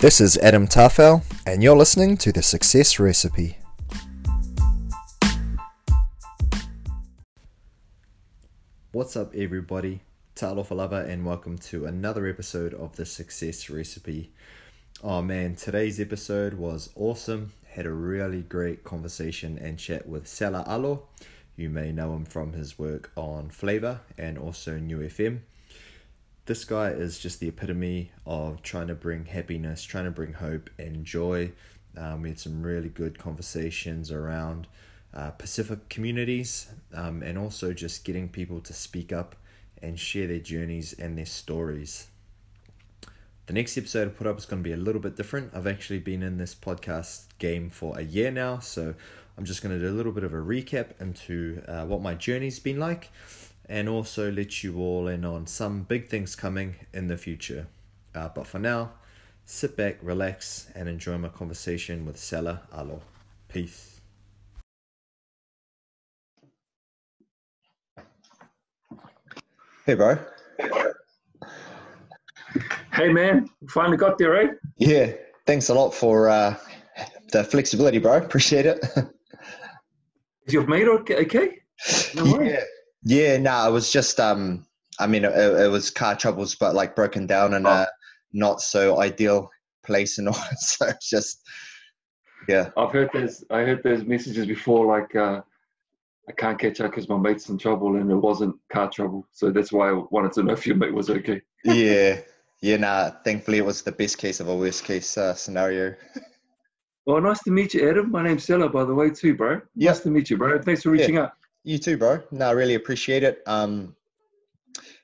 This is Adam Tafel, and you're listening to The Success Recipe. What's up, everybody? Ta'alofa and welcome to another episode of The Success Recipe. Oh man, today's episode was awesome. Had a really great conversation and chat with Sela Alo. You may know him from his work on Flava and also Niu FM this guy is just the epitome of trying to bring happiness, trying to bring hope and joy. Um, we had some really good conversations around uh, Pacific communities um, and also just getting people to speak up and share their journeys and their stories. The next episode I put up is going to be a little bit different. I've actually been in this podcast game for a year now, so I'm just going to do a little bit of a recap into uh, what my journey's been like and also let you all in on some big things coming in the future. Uh, but for now, sit back, relax, and enjoy my conversation with Sela Alo. Peace. Hey, bro. Hey, man. Finally got there, right? Yeah. Thanks a lot for uh, the flexibility, bro. Appreciate it. Is your mate okay? No yeah. Yeah, no, nah, it was just um, I mean, it, it, was car troubles, but like broken down in oh. a not so ideal place and all. so it's just, yeah. I've heard those. I heard those messages before, like uh, I can't catch up because my mate's in trouble, and it wasn't car trouble. So that's why I wanted to know if your mate was okay. yeah, yeah. Nah, thankfully it was the best case of a worst case uh, scenario. Well, nice to meet you, Adam. My name's Sela, by the way, too, bro. Yep. Nice to meet you, bro. Thanks for reaching yeah. out. You too, bro. No, I really appreciate it. Um,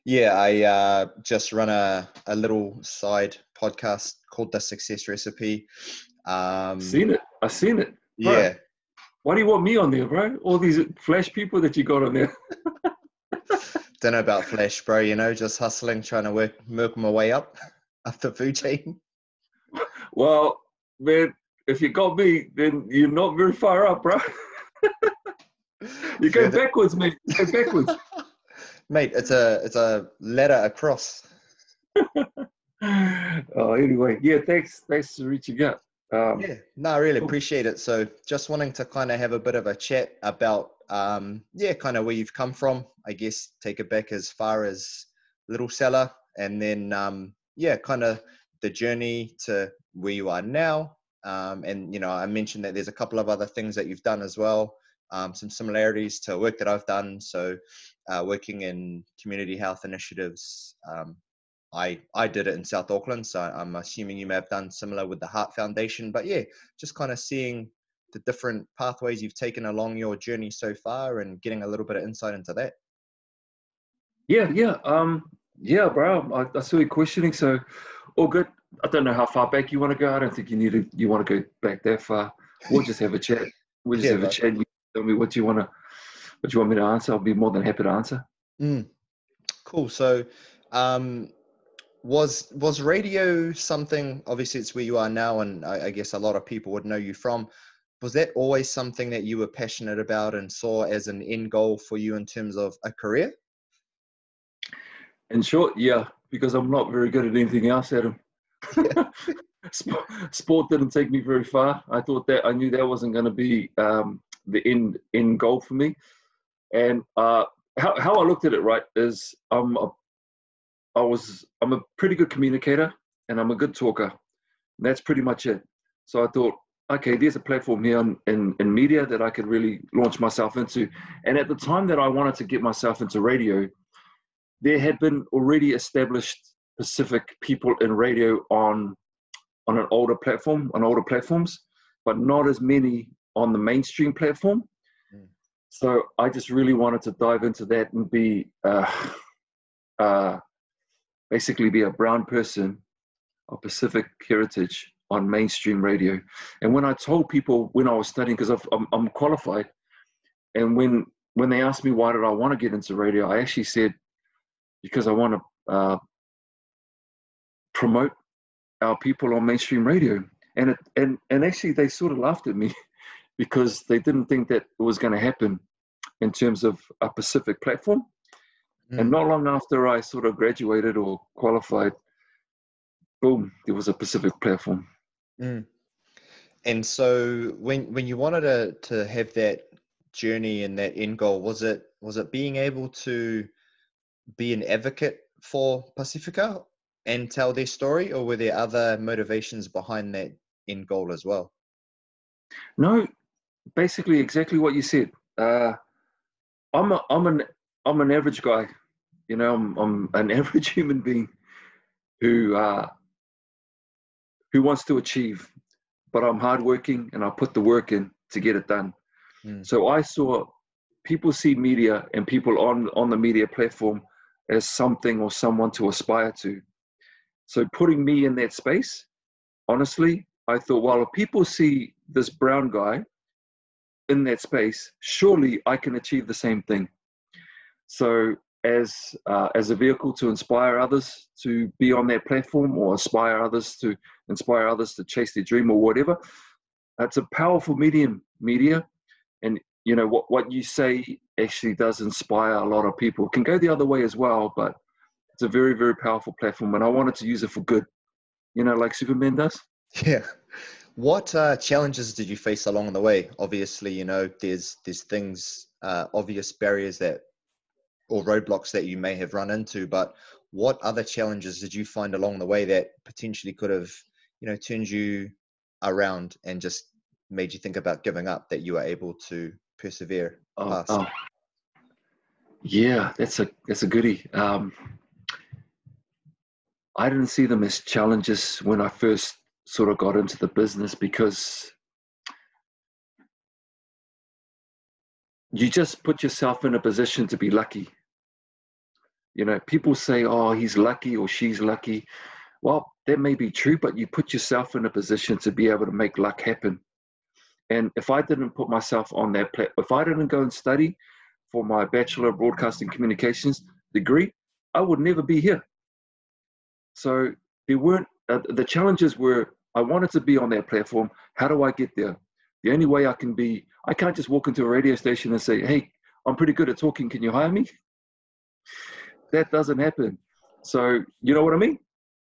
yeah, I uh, just run a, a little side podcast called The Success Recipe. Um, seen it. I seen it. Bro. Yeah. Why do you want me on there, bro? All these flash people that you got on there. Don't know about flash, bro. You know, just hustling, trying to work, work my way up up the food chain. Well, man, if you got me, then you're not very far up, bro. You're going backwards, mate. You're going backwards. mate, it's a it's a ladder across. oh, anyway, yeah. Thanks, thanks for reaching out. Um, yeah, no, I really appreciate it. So, just wanting to kind of have a bit of a chat about, um, yeah, kind of where you've come from. I guess take it back as far as Little Sela, and then, um, yeah, kind of the journey to where you are now. Um, and you know, I mentioned that there's a couple of other things that you've done as well um, some similarities to work that I've done. So, uh, working in community health initiatives, um, I I did it in South Auckland. So I'm assuming you may have done similar with the Heart Foundation. But yeah, just kind of seeing the different pathways you've taken along your journey so far, and getting a little bit of insight into that. Yeah, yeah, um, yeah, bro. I, I saw you questioning. So, all good. I don't know how far back you want to go. I don't think you need to. You want to go back that far. We'll just have a chat. We'll just yeah, have a chat tell me what you want to what you want me to answer. I'll be more than happy to answer. Mm. Cool. So, um, was was radio something? Obviously, it's where you are now, and I, I, guess a lot of people would know you from. Was that always something that you were passionate about and saw as an end goal for you in terms of a career? In short, yeah, because I'm not very good at anything else, Adam. Sport didn't take me very far. I thought that I knew that wasn't going to be um, the end end goal for me. And uh, how how I looked at it right is I'm a, I was I'm a pretty good communicator and I'm a good talker. That's pretty much it. So I thought, okay, there's a platform here in, in, in media that I could really launch myself into. And at the time that I wanted to get myself into radio, there had been already established Pacific people in radio on on an older platform, on older platforms, but not as many on the mainstream platform. Mm. So I just really wanted to dive into that and be uh, uh, basically be a brown person of Pacific heritage on mainstream radio. And when I told people when I was studying, because I'm, I'm qualified, and when when they asked me why did I want to get into radio, I actually said because I want to uh, promote our people on mainstream radio. And it, and and actually they sort of laughed at me because they didn't think that it was going to happen in terms of a Pacific platform. Mm. And not long after I sort of graduated or qualified, boom, there was a Pacific platform. Mm. And so when when you wanted to to have that journey and that end goal, was it was it being able to be an advocate for Pacifica and tell their story, or were there other motivations behind that end goal as well? No, basically exactly what you said. Uh, I'm a, I'm an I'm an average guy, you know. I'm I'm an average human being who uh, who wants to achieve, but I'm hardworking and I put the work in to get it done. Mm. So I saw people see media and people on on the media platform as something or someone to aspire to. So putting me in that space, honestly, I thought, well, if people see this brown guy in that space, surely I can achieve the same thing. So as uh, as a vehicle to inspire others to be on that platform or inspire others to inspire others to chase their dream or whatever, it's a powerful medium, media, and you know what what you say actually does inspire a lot of people. It can go the other way as well, but it's a very very powerful platform, and I wanted to use it for good. You know, like Superman does. Yeah. What uh, challenges did you face along the way? Obviously, you know, there's there's things, uh, obvious barriers that or roadblocks that you may have run into, but what other challenges did you find along the way that potentially could have, you know, turned you around and just made you think about giving up that you were able to persevere oh, past? Oh. Yeah, that's a that's a goodie. Um, I didn't see them as challenges when I first sort of got into the business because you just put yourself in a position to be lucky. You know, people say, oh, he's lucky or she's lucky. Well, that may be true, but you put yourself in a position to be able to make luck happen. And if I didn't put myself on that, pla- if I didn't go and study for my Bachelor of Broadcasting Communications degree, I would never be here. So there weren't, uh, the challenges were I wanted to be on that platform. How do I get there? The only way I can be, I can't just walk into a radio station and say, hey, I'm pretty good at talking. Can you hire me? That doesn't happen. So, you know what I mean?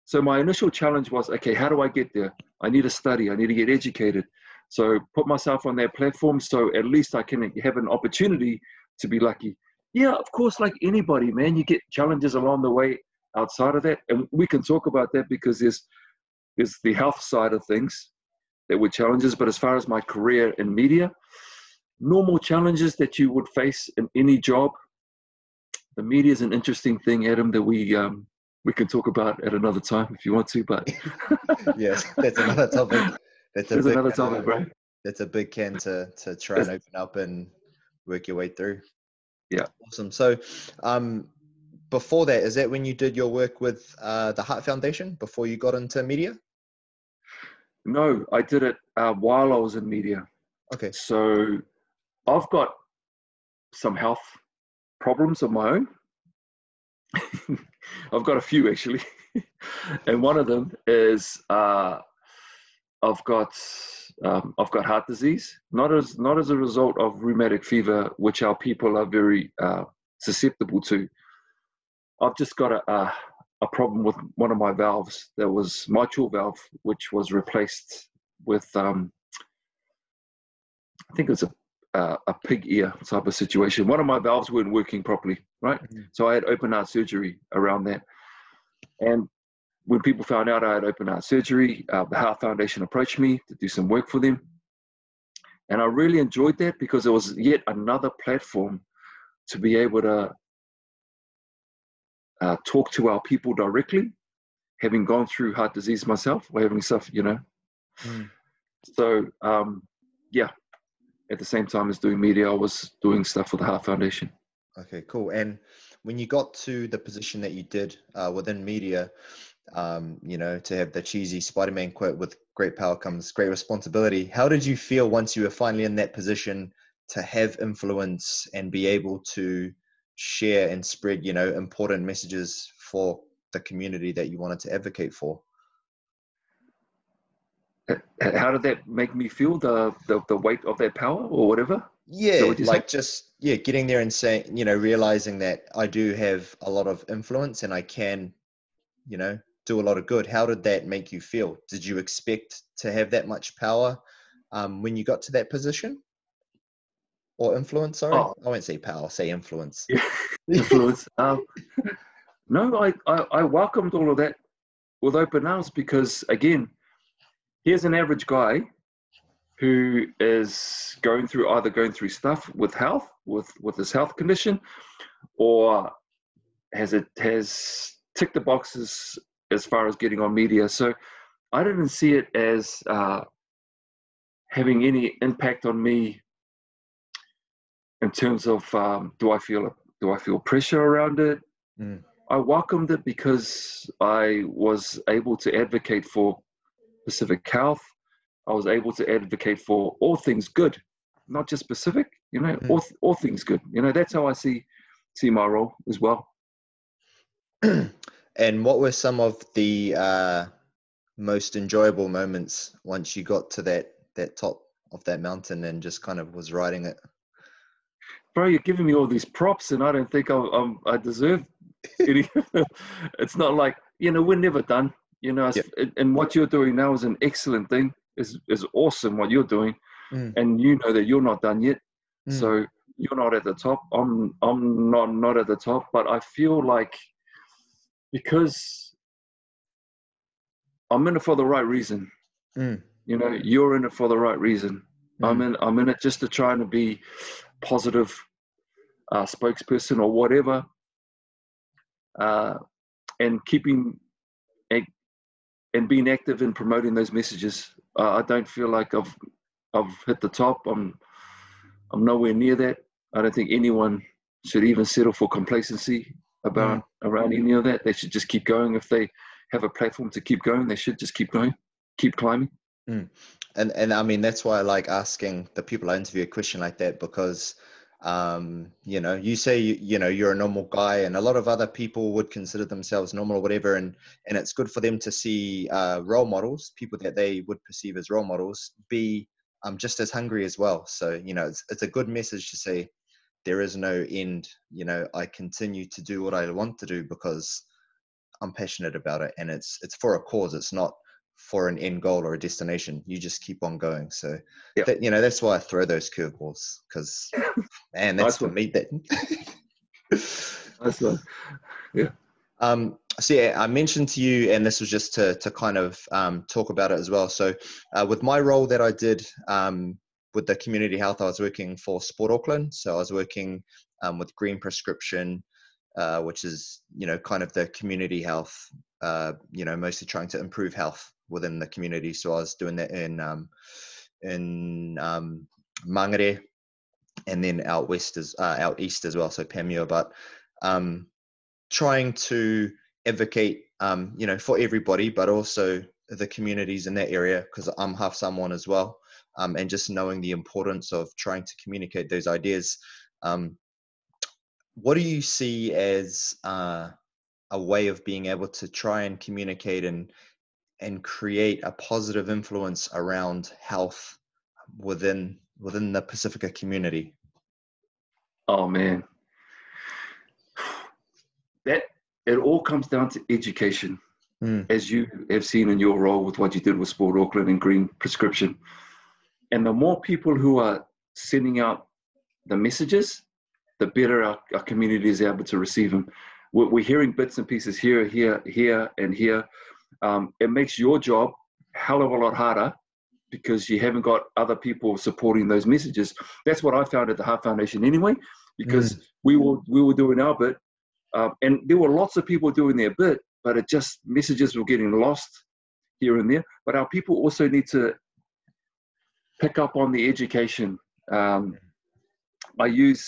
So, my initial challenge was okay, how do I get there? I need to study, I need to get educated. So, put myself on that platform so at least I can have an opportunity to be lucky. Yeah, of course, like anybody, man, you get challenges along the way outside of that. And we can talk about that because there's there's the health side of things that were challenges. But as far as my career in media, normal challenges that you would face in any job. The media is an interesting thing, Adam, that we um, we can talk about at another time if you want to. But yes, that's another topic. That's, that's another topic, bro. That's a big can to to try and open up and work your way through. Yeah, awesome. So, um, before that, is that when you did your work with uh, the Heart Foundation before you got into media? No, I did it uh, while I was in media. Okay. So I've got some health problems of my own. I've got a few actually, and one of them is uh, I've got um, I've got heart disease. Not as not as a result of rheumatic fever, which our people are very uh, susceptible to. I've just got a, a a problem with one of my valves that was mitral valve, which was replaced with um, I think it's a uh, a pig ear type of situation. One of my valves weren't working properly, right? Mm-hmm. So I had open heart surgery around that. And when people found out I had open heart surgery, uh, the Heart Foundation approached me to do some work for them. And I really enjoyed that because it was yet another platform to be able to uh, talk to our people directly, having gone through heart disease myself or having stuff, you know. Mm. So, um, yeah, at the same time as doing media, I was doing stuff for the Heart Foundation. Okay, cool. And when you got to the position that you did uh, within media, um, you know, to have the cheesy Spider-Man quote with great power comes great responsibility. How did you feel once you were finally in that position to have influence and be able to share and spread you know important messages for the community that you wanted to advocate for how did that make me feel the the, the weight of that power or whatever yeah like say? just yeah getting there and saying you know realizing that i do have a lot of influence and i can you know do a lot of good. How did that make you feel? Did you expect to have that much power um, when you got to that position? Or influence, sorry? Oh. I won't say power, say influence. Yeah. influence. um, no, I, I, I welcomed all of that with open arms because, again, here's an average guy who is going through either going through stuff with health, with, with his health condition, or has it has ticked the boxes as far as getting on media. So I didn't see it as uh, having any impact on me in terms of um, do I feel do I feel pressure around it? Mm. I welcomed it because I was able to advocate for Pacific Health. I was able to advocate for all things good, not just Pacific. You know, mm. all all things good. You know, that's how I see see my role as well. and what were some of the uh, most enjoyable moments once you got to that that top of that mountain and just kind of was riding it? Bro, you're giving me all these props, and I don't think I, I'm, I deserve any. it's not like you know we're never done. You know, yep. and what you're doing now is an excellent thing. is is awesome what you're doing, mm. and you know that you're not done yet. Mm. So you're not at the top. I'm I'm not not at the top, but I feel like because I'm in it for the right reason. Mm. You know, you're in it for the right reason. Mm. I'm in I'm in it just to try to be positive uh, spokesperson or whatever, uh, and keeping and being active in promoting those messages. Uh, I don't feel like I've I've hit the top. I'm I'm nowhere near that. I don't think anyone should even settle for complacency about mm. around any of that. They should just keep going. If they have a platform to keep going, they should just keep going, keep climbing. Mm. And and I mean that's why I like asking the people I interview a question like that because um, you know you say you, you know you're a normal guy and a lot of other people would consider themselves normal or whatever and and it's good for them to see uh, role models people that they would perceive as role models be um, just as hungry as well. So you know it's, it's a good message to say there is no end you know i continue to do what i want to do because i'm passionate about it and it's it's for a cause. It's not for an end goal or a destination you just keep on going so yep. that, you know that's why i throw those curveballs because man that's for me that that's one. yeah um so yeah i mentioned to you and this was just to to kind of um, talk about it as well so uh, with my role that i did um, with the community health, I was working for Sport Auckland. So I was working um, with Green Prescription, uh, which is you know kind of the community health. Uh, you know, mostly trying to improve health within the community. So I was doing that in um, in um, Mangere, and then out west as uh, out east as well. So Panmure, but um, trying to advocate, um, you know, for everybody, but also the communities in that area because I'm half Samoan as well um, and just knowing the importance of trying to communicate those ideas. Um, what do you see as uh, a way of being able to try and communicate and and create a positive influence around health within within the Pacifica community? Oh man, that it all comes down to education, mm. as you have seen in your role with what you did with Sport Auckland and Green Prescription. And the more people who are sending out the messages, the better our, our community is able to receive them. We're, we're hearing bits and pieces here, here, here, and here. Um, it makes your job hell of a lot harder because you haven't got other people supporting those messages. That's what I found at the Heart Foundation anyway, because mm. we were we were doing our bit, um, and there were lots of people doing their bit, but it just messages were getting lost here and there. But our people also need to pick up on the education. Um, I use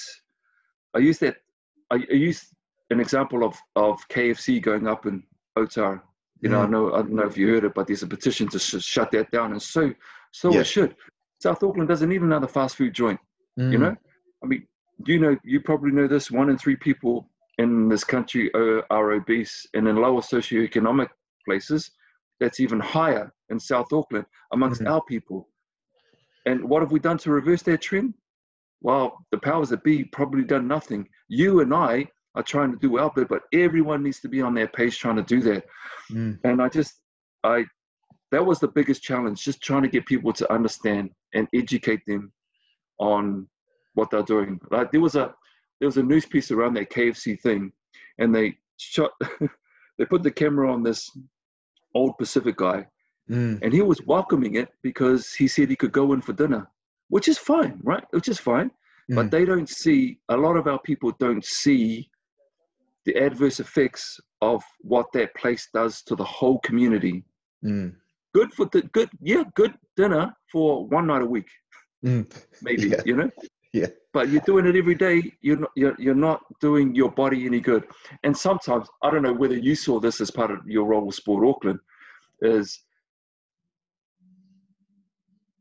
I use that I, I, use an example of of KFC going up in Otara. You know, mm. I know I don't know if you heard it, but there's a petition to sh- shut that down, and so so yeah. it should. South Auckland doesn't need another fast food joint. Mm. You know, I mean, you know, you probably know this. One in three people in this country are, are obese, and in lower socioeconomic places, that's even higher in South Auckland amongst mm-hmm. our people. And what have we done to reverse that trend? Well, the powers that be probably done nothing. You and I are trying to do our bit, but everyone needs to be on their page trying to do that. Mm. And I just, I, that was the biggest challenge, just trying to get people to understand and educate them on what they're doing. Like there was a, there was a news piece around that KFC thing, and they shot, they put the camera on this old Pacific guy, Mm. and he was welcoming it because he said he could go in for dinner, which is fine, right? Which is fine. But Mm. they don't see, a lot of our people don't see the adverse effects of what that place does to the whole community. Mm. Good for the good, yeah, good dinner for one night a week, Mm. maybe, Yeah. you know? Yeah. But you're doing it every day, you're not, you're, you're not doing your body any good. And sometimes, I don't know whether you saw this as part of your role with Sport Auckland, is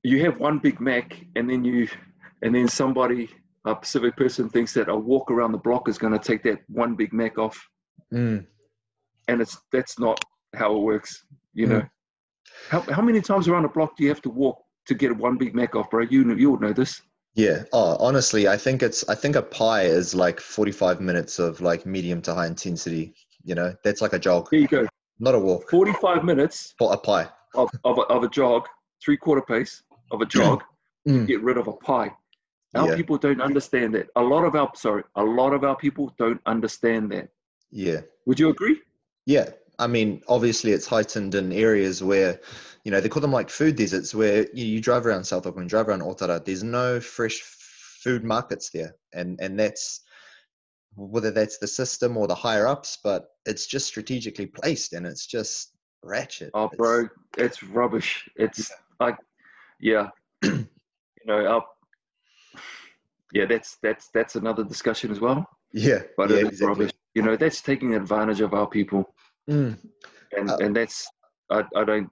you have one Big Mac and then you, and then somebody, a Pacific person thinks that a walk around the block is going to take that one Big Mac off. Mm. And it's, that's not how it works, you Mm. know? How, how many times around the block do you have to walk to get one Big Mac off, bro? You, know- you would know this. Yeah. Oh, honestly, I think it's. I think a pie is like forty-five minutes of like medium to high intensity. You know, that's like a jog, There you go. not a walk. 45 minutes For a pie. of, of, a, of a jog, three quarter pace of a jog, Mm. get rid of a pie. Our Yeah. people don't understand that. A lot of our sorry, a lot of our people don't understand that. Yeah. Would you agree? Yeah. I mean, obviously, it's heightened in areas where, you know, they call them like food deserts, where you, you drive around South Auckland, drive around Otara, there's no fresh food markets there, and and that's whether that's the system or the higher ups, but it's just strategically placed, and it's just ratchet. Oh, It's- bro, it's rubbish. It's like, yeah, you know, our, yeah, that's that's that's another discussion as well. Yeah. But yeah, rubbish. You know, that's taking advantage of our people, Mm. and Uh, and that's I, I don't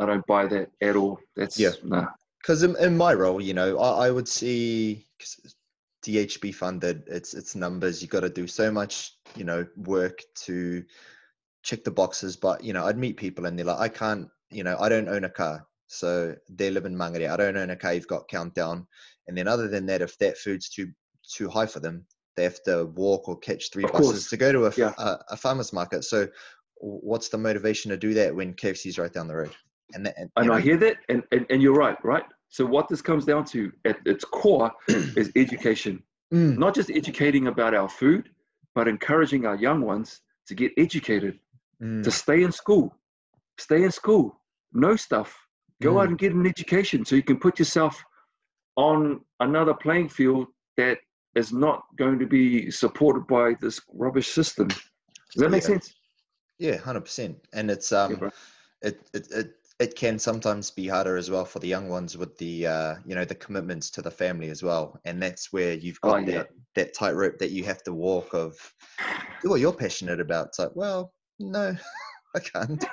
I don't buy that at all. That's Yeah. nah. because in, in my role, you know, I, I would see 'cause DHB funded. It's it's numbers. You got to do so much, you know, work to check the boxes. But you know, I'd meet people and they're like, I can't, you know, I don't own a car, so they live in Mangere. I don't own a car. You've got countdown, and then other than that, if that food's too too high for them, they have to walk or catch three Of buses course. to go to a, Yeah. a a farmer's market. So, what's the motivation to do that when KFC's right down the road? And, that, and And I hear that, and, and, and you're right, right? So what this comes down to at its core is education. mm, Not just educating about our food, but encouraging our young ones to get educated, mm, to stay in school, stay in school, know stuff, go out Mm. and get an education so you can put yourself on another playing field that is not going to be supported by this rubbish system. Does that make sense? Yeah, hundred percent. And it's um, bro. it, it it it can sometimes be harder as well for the young ones with the uh, you know, the commitments to the family as well. And that's where you've Oh, got yeah. that that tightrope that you have to walk of do what you're passionate about. It's like, well, no, I can't.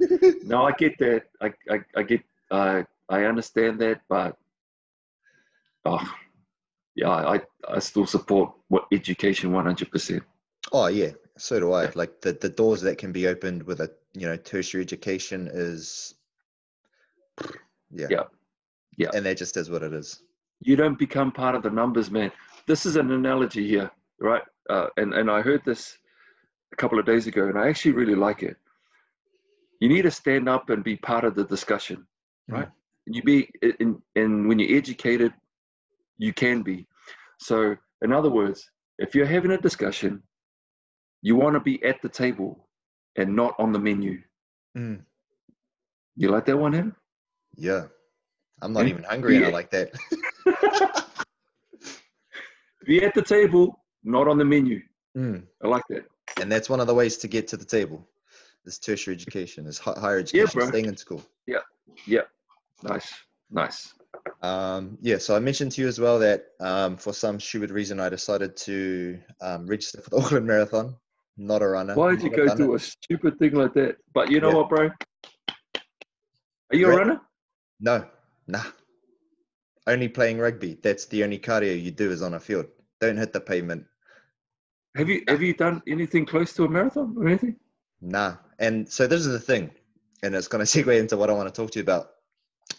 no, I get that. I, I, I get, uh, I understand that, but, oh, yeah, I, I still support what education 100%. oh yeah, so do I. Yeah. Like the the doors that can be opened with a you know tertiary education is yeah. Yeah. Yeah. And that just is what it is. You don't become part of the numbers, man. This is an analogy here, right? Uh, and, and I heard this a couple of days ago, and I actually really like it. You need to stand up and be part of the discussion, right? And you be, and, and when you're educated, you can be. So, in other words, if you're having a discussion, you want to be at the table and not on the menu. Mm. You like that one, Adam? Yeah. I'm not Yeah. even hungry and I like that. be at the table, not on the menu. Mm. I like that. And that's one of the ways to get to the table. This tertiary education, this higher education, bro. staying in school. Yeah, yeah. Nice. Nice. Um, yeah, so I mentioned to you as well that um, for some stupid reason I decided to um, register for the Auckland Marathon. Not a runner. Why did you go do a stupid thing like that? But you know Yeah. what, bro? Are you a runner? No, nah. Only playing rugby. That's the only cardio you do is on a field. Don't hit the pavement. Have you have you done anything close to a marathon or anything? Nah. And so this is the thing, and it's going to segue into what I want to talk to you about.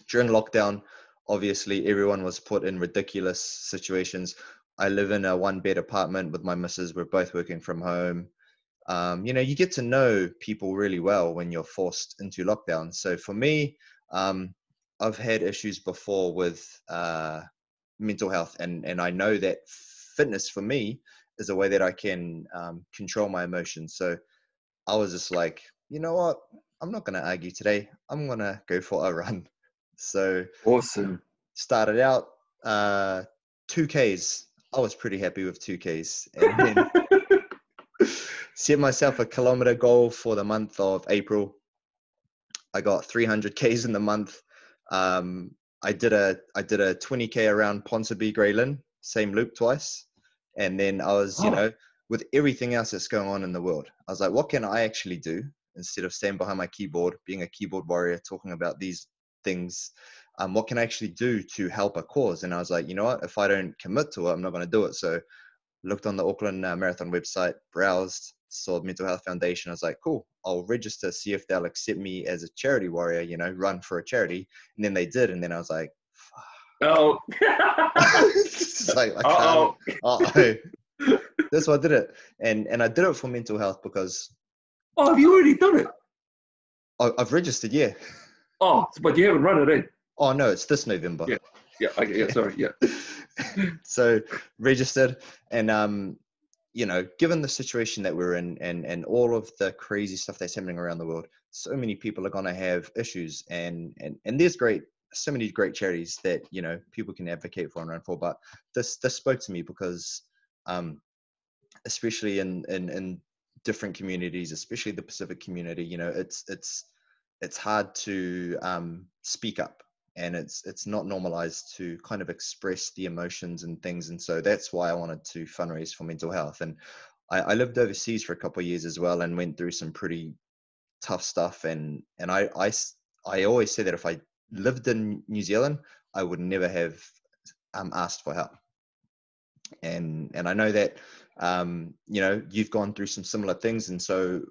During lockdown, obviously everyone was put in ridiculous situations. I live in a one bed apartment with my missus. We're both working from home. Um, you know, you get to know people really well when you're forced into lockdown. So for me, um, I've had issues before with uh, mental health, and and I know that fitness for me is a way that I can um, control my emotions. So I was just like, you know what? I'm not going to argue today. I'm going to go for a run. So awesome. Started out uh, two Ks. I was pretty happy with two Ks, and then set myself a kilometer goal for the month of April. I got 300 Ks in the month. Um, I did a I did a 20k around Ponsonby Grey same loop twice, and then I was you oh. know with everything else that's going on in the world, I was like, what can I actually do instead of standing behind my keyboard, being a keyboard warrior, talking about these things? Um, what can I actually do to help a cause? And I was like, you know what? If I don't commit to it, I'm not going to do it. So, looked on the Auckland uh, Marathon website, browsed, saw Mental Health Foundation. I was like, cool, I'll register, see if they'll accept me as a charity warrior, you know, run for a charity. And then they did. And then I was like, oh. like, I can't. Uh-oh. That's why I did it. And, and I did it for mental health because. Oh, have you already done it? I, I've registered, yeah. Oh, but you haven't run it in. Oh, no, it's this November. Yeah. Yeah, okay, yeah, sorry, yeah. so registered and um you know, given the situation that we're in and, and all of the crazy stuff that's happening around the world, so many people are going to have issues and, and, and there's great, so many great charities that, you know, people can advocate for and run for. But this, this spoke to me because, um, especially in, in, in different communities, especially the Pacific community, you know, it's, it's, it's hard to um, speak up and it's it's not normalized to kind of express the emotions and things and so that's why i wanted to fundraise for mental health and i, I lived overseas for a couple of years as well and went through some pretty tough stuff and and i i, I always say that if i lived in new zealand i would never have um, asked for help. And and i know that um, you know you've gone through some similar things and so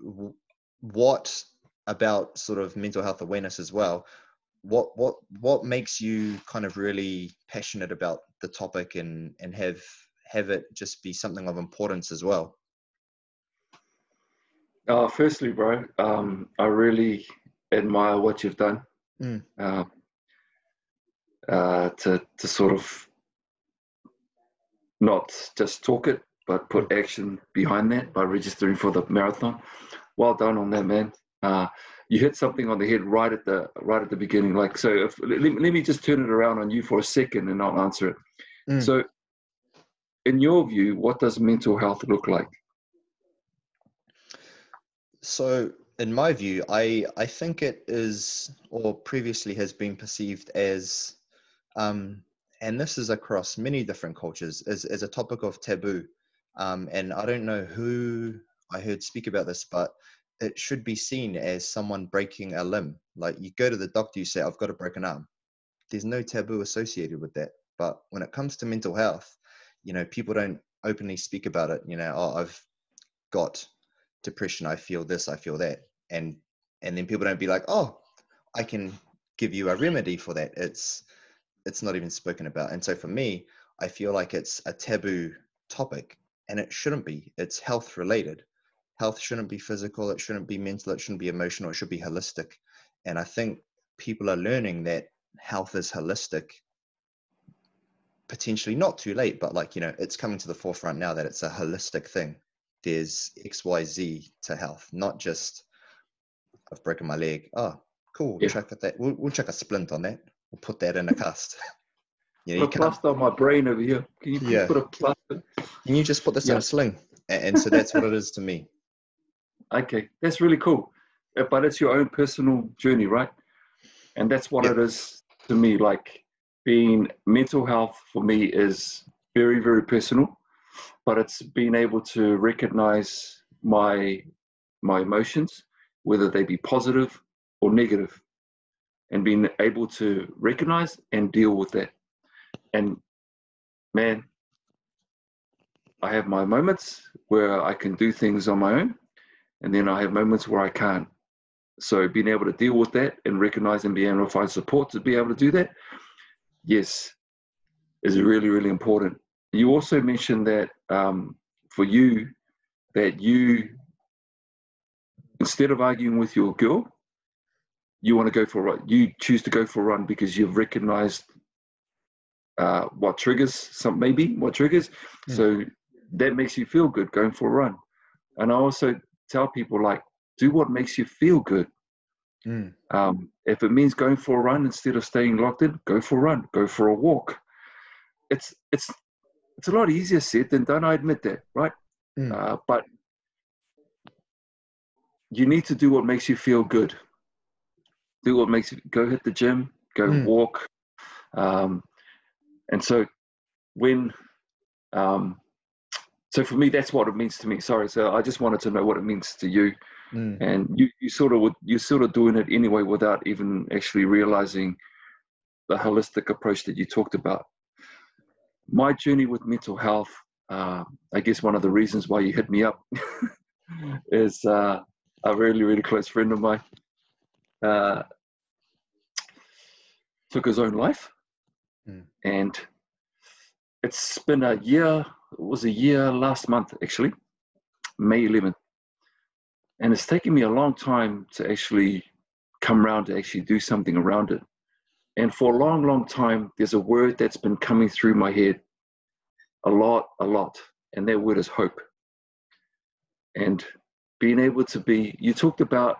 what about sort of mental health awareness as well what what what makes you kind of really passionate about the topic and and have have it just be something of importance as well uh, firstly bro um, i really admire what you've done mm. uh, uh, to to sort of not just talk it but put mm. action behind that by registering for the marathon well done on that man uh, you hit something on the head right at the right at the beginning. Like so, if, let, let me just turn it around on you for a second, and I'll answer it. Mm. So, in your view, what does mental health look like? So, in my view, I I think it is, or previously has been perceived as, um, and this is across many different cultures, as as a topic of taboo. Um, and I don't know who I heard speak about this, but it should be seen as someone breaking a limb. Like you go to the doctor, you say, I've got a broken arm. There's no taboo associated with that. But when it comes to mental health, you know, people don't openly speak about it. You know, oh, I've got depression. I feel this. I feel that. And and then people don't be like, oh, I can give you a remedy for that. It's it's not even spoken about. And so for me, I feel like it's a taboo topic, and it shouldn't be. It's health related health shouldn't be physical, it shouldn't be mental, it shouldn't be emotional, it should be holistic. And I think people are learning that health is holistic. Potentially not too late but like you know it's coming to the forefront now that it's a holistic thing. There's xyz to health not just i've broken my leg. Oh cool we'll yeah. check that we'll, we'll check a splint on that. We'll put that in a cast. You know, put a plaster on my brain over here. Can you yeah. put a plaster? Can you just put this yeah. in a sling? And so that's what it is to me Okay, that's really cool. Uh, but it's your own personal journey, right? And that's what it is to me. Like being mental health for me is very, very personal, but it's being able to recognize my my emotions, whether they be positive or negative, and being able to recognize and deal with that. And man, I have my moments where I can do things on my own, and then I have moments where I can't. So being able to deal with that and recognize and be able to find support to be able to do that, yes, is really, really important. you also mentioned that um, for you, that you instead of arguing with your girl, you want to go for a run. You choose to go for a run because you've recognized uh, what triggers some maybe what triggers. Mm. So that makes you feel good going for a run. And I also tell people like, do what makes you feel good. Mm. Um, if it means going for a run instead of staying locked in, go for a run, go for a walk. It's it's it's a lot easier said than done. I admit that, right? Mm. Uh, but you need to do what makes you feel good. Do what makes you go hit the gym, go mm. walk. Um, and so when, um, so for me, that's what it means to me. Sorry. So I just wanted to know what it means to you. Mm. And you, you sort of would, you're sort of doing it anyway without even actually realizing the holistic approach that you talked about. My journey with mental health, uh, I guess one of the reasons why you hit me up is uh, a really, really close friend of mine, uh, took his own life. Mm. And it's been a year, was a year last month actually, May 11th. And it's taken me a long time to actually come around to actually do something around it. And for a long, long time, there's a word that's been coming through my head a lot, a lot. And that word is hope. And being able to be you talked about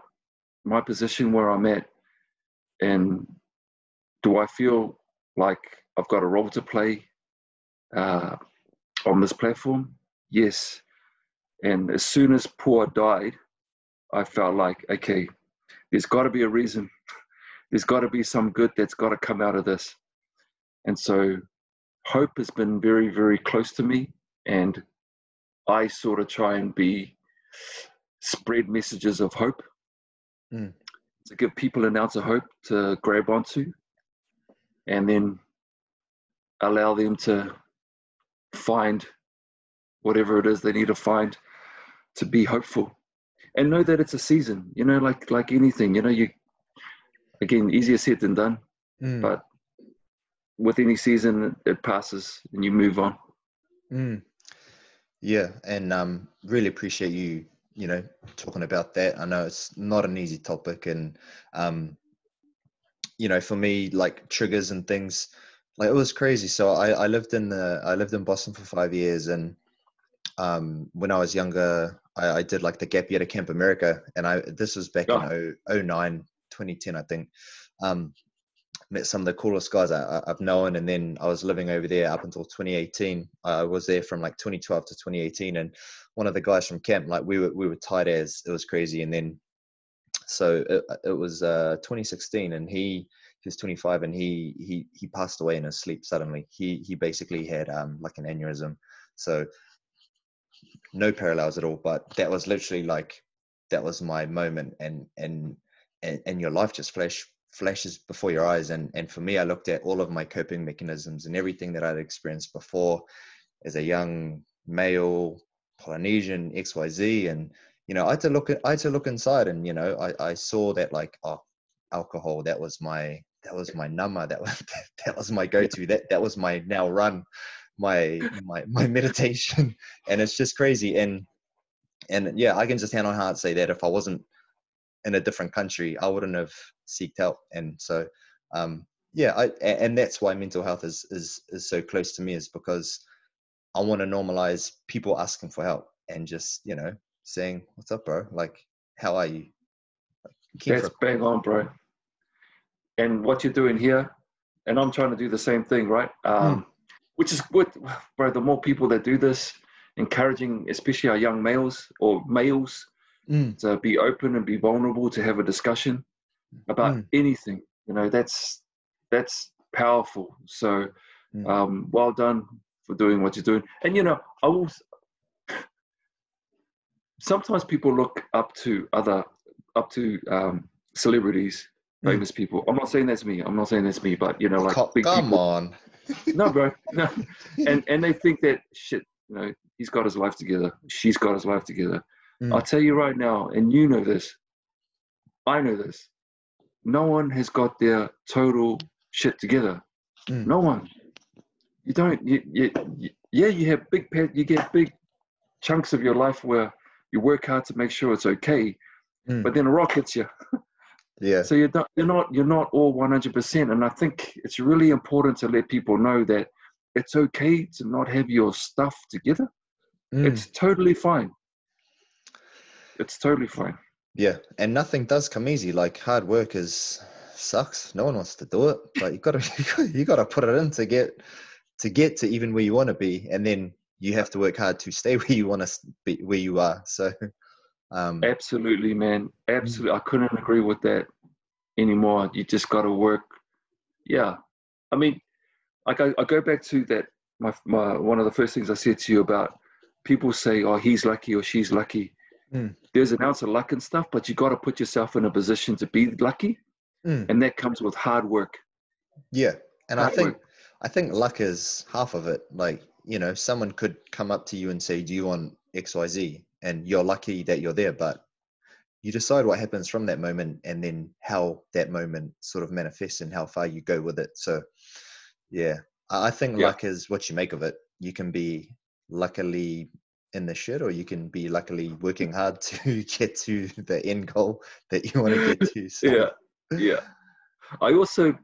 my position where i'm at and do i feel like i've got a role to play uh, on this platform? Yes. And as soon as poor died i felt like okay there's got to be a reason. There's got to be some good that's got to come out of this. And so hope has been very very close to me and i sort of try and be spread messages of hope, mm. to give people an ounce of hope to grab onto, and then allow them to find whatever it is they need to find to be hopeful and know that it's a season you know like like anything you know you again easier said than done mm. but with any season it passes and you move on mm. yeah and um really appreciate you you know talking about that i know it's not an easy topic and um you know for me like triggers and things like it was crazy so i i lived in the i lived in boston for five years and um when i was younger i, I did like the gap year to camp america and i this was back in 09 2010 i think um met some of the coolest guys I, have known. And then I was living over there up until 2018. I was there from like 2012 to 2018. And one of the guys from camp, like we were, we were tight as it was crazy. And then, so it, it was uh, 2016 and he, he was 25 and he, he, he passed away in his sleep suddenly. He, he basically had um, like an aneurysm. So no parallels at all, but that was literally like, that was my moment and, and, and, and your life just flashed flashes before your eyes and and for me i looked at all of my coping mechanisms and everything that i'd experienced before as a young male polynesian xyz and you know i had to look at i had to look inside and you know i i saw that like oh alcohol that was my that was my number that was that was my go-to that that was my now run my my my meditation and it's just crazy and and yeah i can just hand on heart say that if i wasn't in a different country i wouldn't have seeked help. And so, um, yeah, I, and that's why mental health is, is, is so close to me is because I want to normalize people asking for help and just, you know, saying, what's up, bro? Like, how are you? Keep that's bang on, bro. And what you're doing here, and I'm trying to do the same thing, right? Um, mm. Which is good, bro, the more people that do this, encouraging, especially our young males or males, mm. to be open and be vulnerable to have a discussion about mm. anything. You know, that's that's powerful. So, mm. um, well done for doing what you're doing. And you know, I will. Sometimes people look up to other, up to um, celebrities, hmm. Famous mm. people. I'm not saying that's me. I'm not saying that's me, but you know, like come, big come on. no, bro. No, and and they think that shit. You know, he's got his life together. She's got his life together. Mm. I'll tell you right now, and you know this. I know this no one has got their total shit together. Mm. No one. You don't. You, you, yeah, you have big you get big chunks of your life where you work hard to make sure it's okay, mm. but then a rock hits you. yeah. So you're not you're not you're not all 100 percent, and I think it's really important to let people know that it's okay to not have your stuff together. Mm. It's totally fine. It's totally fine. Yeah, and nothing does come easy. Like hard work is sucks. No one wants to do it, but you gotta you gotta put it in to get to get to even where you want to be, and then you have to work hard to stay where you want to be, where you are. So, um, absolutely, man, absolutely. I couldn't agree with that anymore. You just got to work. Yeah, I mean, like I, I go back to that. My, my one of the first things I said to you about people say, "Oh, he's lucky" or "She's lucky." Mm. There's an ounce of luck and stuff, but you got to put yourself in a position to be lucky, mm. and that comes with hard work. Yeah, and hard I think work. I think luck is half of it. Like you know, someone could come up to you and say, "Do you want X, Y, Z?" And you're lucky that you're there, but you decide what happens from that moment and then how that moment sort of manifests and how far you go with it. So, yeah, I think yeah. luck is what you make of it. You can be luckily in the shit or you can be luckily working hard to get to the end goal that you want to get to so. yeah yeah i also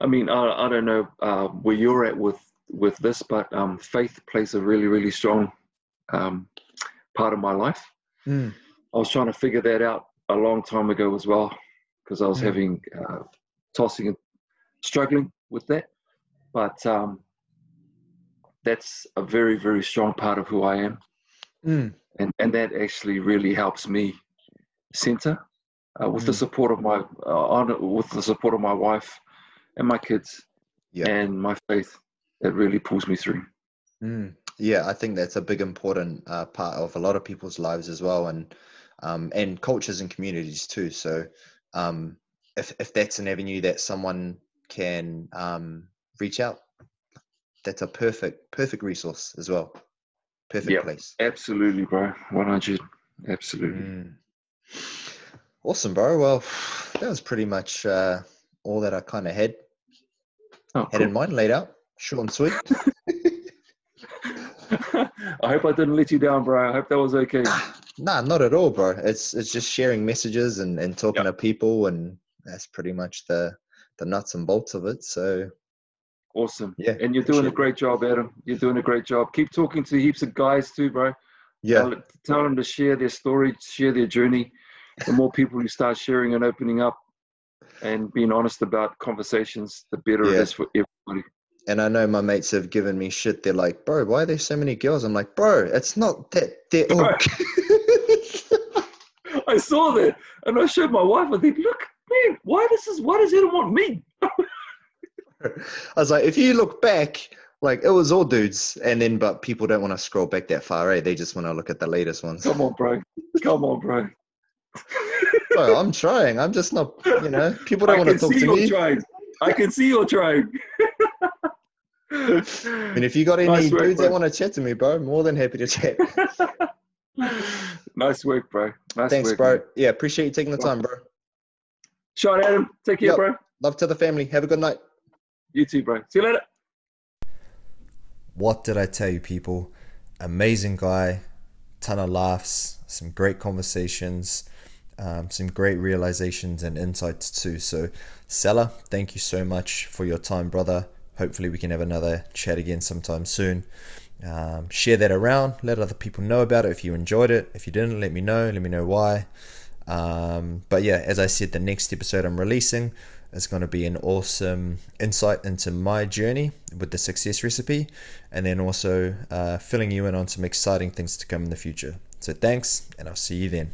i mean i, I don't know uh, where you're at with with this but um, faith plays a really really strong um, part of my life mm. i was trying to figure that out a long time ago as well because i was mm. having uh, tossing and struggling with that but um, that's a very very strong part of who I am, mm. and and that actually really helps me center uh, with the support of my uh, on, with the support of my wife and my kids yeah. and my faith. That really pulls me through. Mm. Yeah, I think that's a big important uh, part of a lot of people's lives as well, and um, and cultures and communities too. So um, if if that's an avenue that someone can um, reach out that's a perfect perfect resource as well. Perfect yep, place. Absolutely, bro. One hundred. Absolutely. Mm. Awesome, bro. Well, that was pretty much uh, all that I kind of had oh, had cool. in mind, laid out, short and sweet. I hope I didn't let you down, bro. I hope that was okay. Nah, not at all, bro. It's it's just sharing messages and, and talking yep. to people, and that's pretty much the the nuts and bolts of it. So Awesome. Yeah. And you're doing a great job, Adam. You're doing a great job. Keep talking to heaps of guys too, bro. Yeah. Tell, tell them to share their story, share their journey. The more people who start sharing and opening up and being honest about conversations, the better yeah. it is for everybody. And I know my mates have given me shit. They're like, bro, why are there so many girls? I'm like, bro, it's not that they're all. I saw that and I showed my wife. I think, look, man, why does this is why does anyone want me? I was like, if you look back, like it was all dudes, and then but people don't want to scroll back that far, eh? They just want to look at the latest ones. Come on, bro. Come on, bro. bro, I'm trying. I'm just not. You know, people don't want to talk to me. Trying. I can see you're trying. and if you got any nice work, dudes bro. that want to chat to me, bro, more than happy to chat. nice work, bro. Nice Thanks, work, bro. Man. Yeah, appreciate you taking the time, bro. Sean Adam, take care, yep. bro. Love to the family. Have a good night. You too, bro. See you later. What did I tell you, people? Amazing guy, ton of laughs, some great conversations, um, some great realizations and insights too. So, Sela, thank you so much for your time, brother. Hopefully, we can have another chat again sometime soon. Um, share that around, let other people know about it if you enjoyed it. If you didn't, let me know. Let me know why. Um, but yeah, as I said, the next episode I'm releasing is going to be an awesome insight into my journey with the success recipe and then also uh, filling you in on some exciting things to come in the future. So thanks, and I'll see you then.